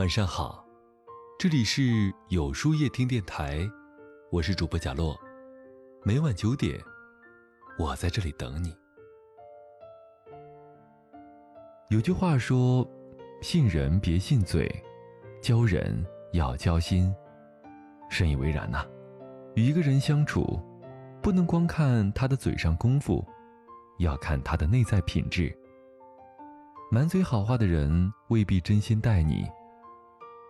晚上好，这里是有书夜听电台，我是主播贾洛，每晚九点，我在这里等你。有句话说：“信人别信嘴，交人要交心。”深以为然呐。与一个人相处，不能光看他的嘴上功夫，要看他的内在品质。满嘴好话的人未必真心待你，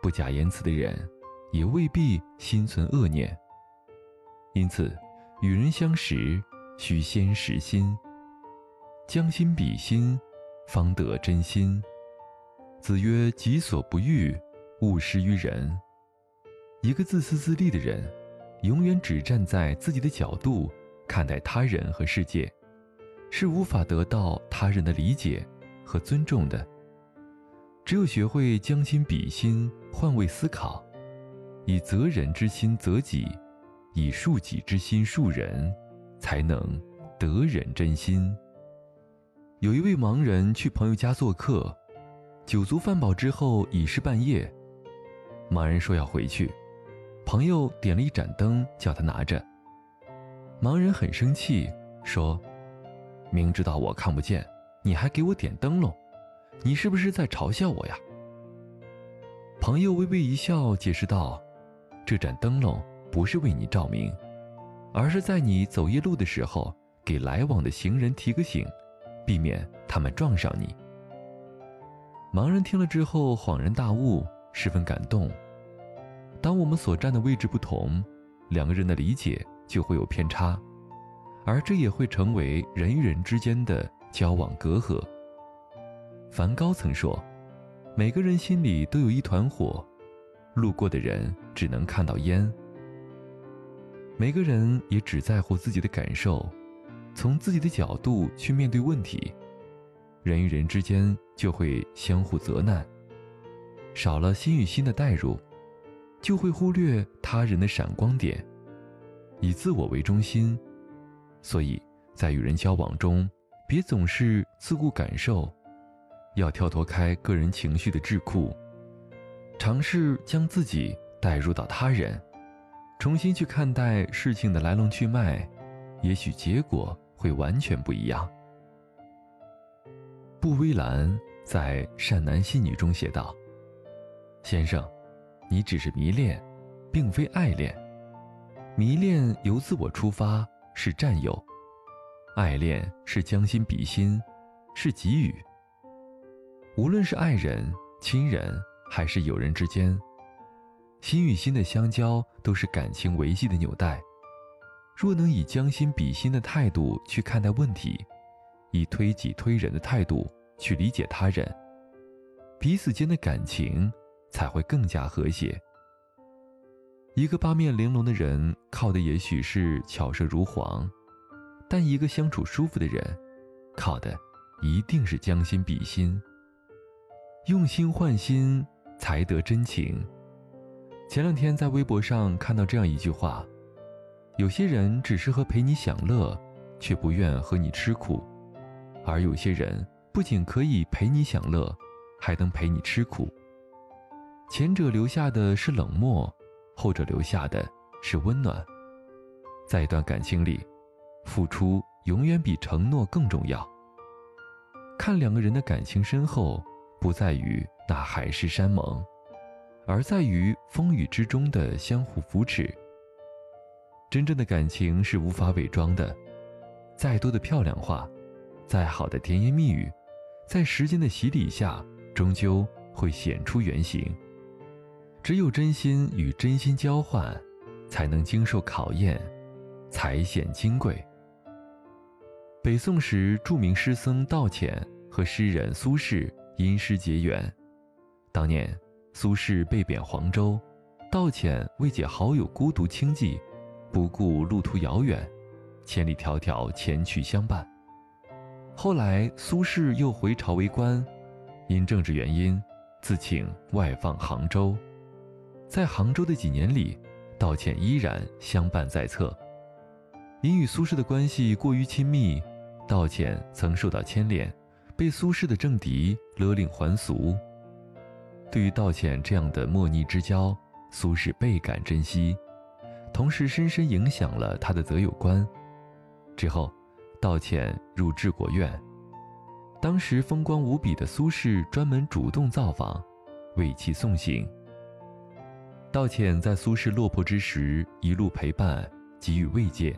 不假言辞的人也未必心存恶念。因此，与人相识需先识心，将心比心，方得真心。子曰：“己所不欲，勿施于人。”一个自私自利的人，永远只站在自己的角度看待他人和世界，是无法得到他人的理解。和尊重的，只有学会将心比心，换位思考，以责人之心责己，以恕己之心恕人，才能得人真心。有一位盲人去朋友家做客，酒足饭饱之后已是半夜，盲人说要回去，朋友点了一盏灯叫他拿着。盲人很生气，说：“明知道我看不见。”你还给我点灯笼，你是不是在嘲笑我呀？朋友微微一笑，解释道：“这盏灯笼不是为你照明，而是在你走夜路的时候，给来往的行人提个醒，避免他们撞上你。”盲人听了之后恍然大悟，十分感动。当我们所站的位置不同，两个人的理解就会有偏差，而这也会成为人与人之间的。交往隔阂。梵高曾说：“每个人心里都有一团火，路过的人只能看到烟。每个人也只在乎自己的感受，从自己的角度去面对问题，人与人之间就会相互责难。少了心与心的代入，就会忽略他人的闪光点，以自我为中心。所以在与人交往中。”别总是自顾感受，要跳脱开个人情绪的桎梏，尝试将自己带入到他人，重新去看待事情的来龙去脉，也许结果会完全不一样。布威兰在《善男信女》中写道：“先生，你只是迷恋，并非爱恋。迷恋由自我出发，是占有。”爱恋是将心比心，是给予。无论是爱人、亲人还是友人之间，心与心的相交都是感情维系的纽带。若能以将心比心的态度去看待问题，以推己推人的态度去理解他人，彼此间的感情才会更加和谐。一个八面玲珑的人，靠的也许是巧舌如簧。但一个相处舒服的人，靠的一定是将心比心。用心换心，才得真情。前两天在微博上看到这样一句话：有些人只适合陪你享乐，却不愿和你吃苦；而有些人不仅可以陪你享乐，还能陪你吃苦。前者留下的是冷漠，后者留下的是温暖。在一段感情里。付出永远比承诺更重要。看两个人的感情深厚，不在于那海誓山盟，而在于风雨之中的相互扶持。真正的感情是无法伪装的，再多的漂亮话，再好的甜言蜜语，在时间的洗礼下，终究会显出原形。只有真心与真心交换，才能经受考验，才显金贵。北宋时，著名诗僧道潜和诗人苏轼因诗结缘。当年，苏轼被贬黄州，道潜为解好友孤独清寂，不顾路途遥远，千里迢迢前去相伴。后来，苏轼又回朝为官，因政治原因，自请外放杭州。在杭州的几年里，道潜依然相伴在侧。因与苏轼的关系过于亲密。道潜曾受到牵连，被苏轼的政敌勒令还俗。对于道歉这样的莫逆之交，苏轼倍感珍惜，同时深深影响了他的择友观。之后，道歉入治国院，当时风光无比的苏轼专门主动造访，为其送行。道歉在苏轼落魄之时一路陪伴，给予慰藉，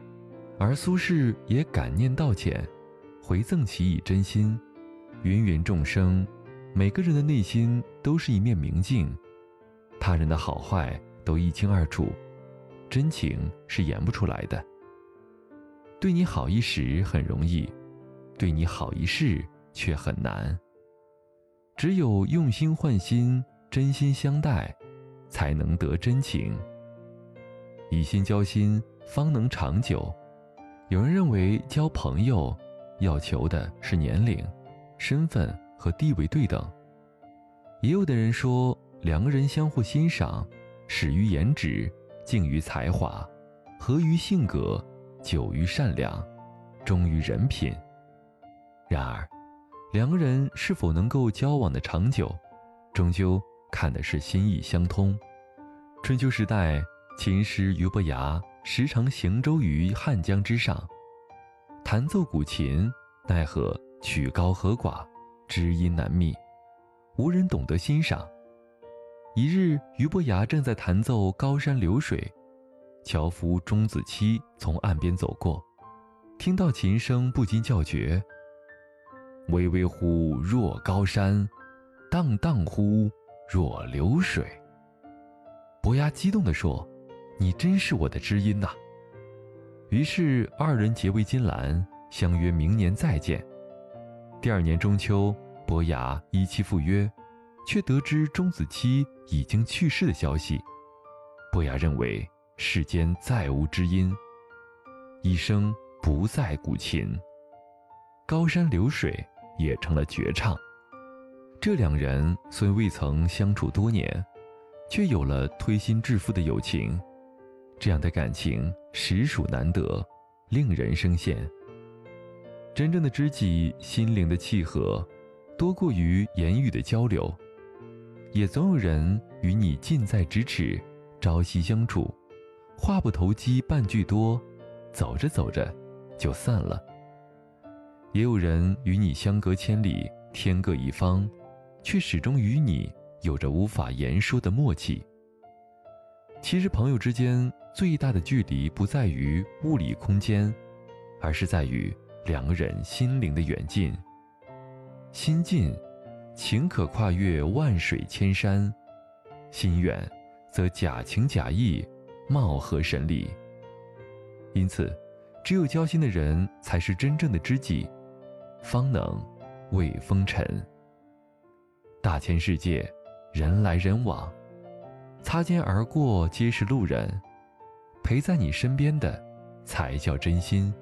而苏轼也感念道歉，回赠其以真心。芸芸众生，每个人的内心都是一面明镜，他人的好坏都一清二楚，真情是演不出来的。对你好一时很容易，对你好一世却很难。只有用心换心，真心相待。才能得真情。以心交心，方能长久。有人认为交朋友要求的是年龄、身份和地位对等，也有的人说两个人相互欣赏，始于颜值，敬于才华，合于性格，久于善良，忠于人品。然而，两个人是否能够交往的长久，终究。看的是心意相通。春秋时代，琴师俞伯牙时常行舟于汉江之上，弹奏古琴，奈何曲高和寡，知音难觅，无人懂得欣赏。一日，俞伯牙正在弹奏《高山流水》，樵夫钟子期从岸边走过，听到琴声，不禁叫绝：“巍巍乎若高山，荡荡乎。”若流水。伯牙激动地说：“你真是我的知音呐！”于是二人结为金兰，相约明年再见。第二年中秋，伯牙依期赴约，却得知钟子期已经去世的消息。伯牙认为世间再无知音，一生不再古琴，高山流水也成了绝唱。这两人虽未曾相处多年，却有了推心置腹的友情，这样的感情实属难得，令人生羡。真正的知己，心灵的契合，多过于言语的交流，也总有人与你近在咫尺，朝夕相处，话不投机半句多，走着走着就散了。也有人与你相隔千里，天各一方。却始终与你有着无法言说的默契。其实，朋友之间最大的距离不在于物理空间，而是在于两个人心灵的远近。心近，情可跨越万水千山；心远，则假情假意，貌合神离。因此，只有交心的人才是真正的知己，方能慰风尘。大千世界，人来人往，擦肩而过皆是路人，陪在你身边的才叫真心。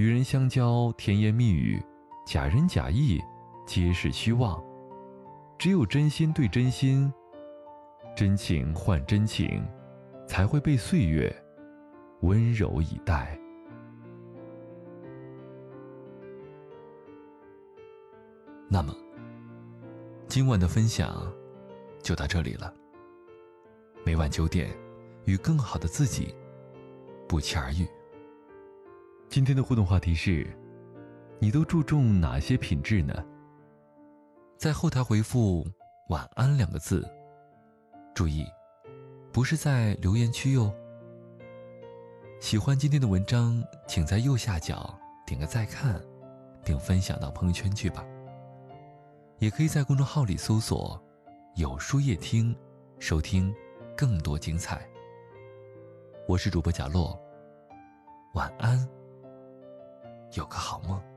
与人相交，甜言蜜语，假仁假义，皆是虚妄。只有真心对真心，真情换真情，才会被岁月温柔以待。那么。今晚的分享就到这里了。每晚九点，与更好的自己不期而遇。今天的互动话题是：你都注重哪些品质呢？在后台回复“晚安”两个字，注意，不是在留言区哟。喜欢今天的文章，请在右下角点个再看，并分享到朋友圈去吧。也可以在公众号里搜索“有书夜听”，收听更多精彩。我是主播贾洛，晚安，有个好梦。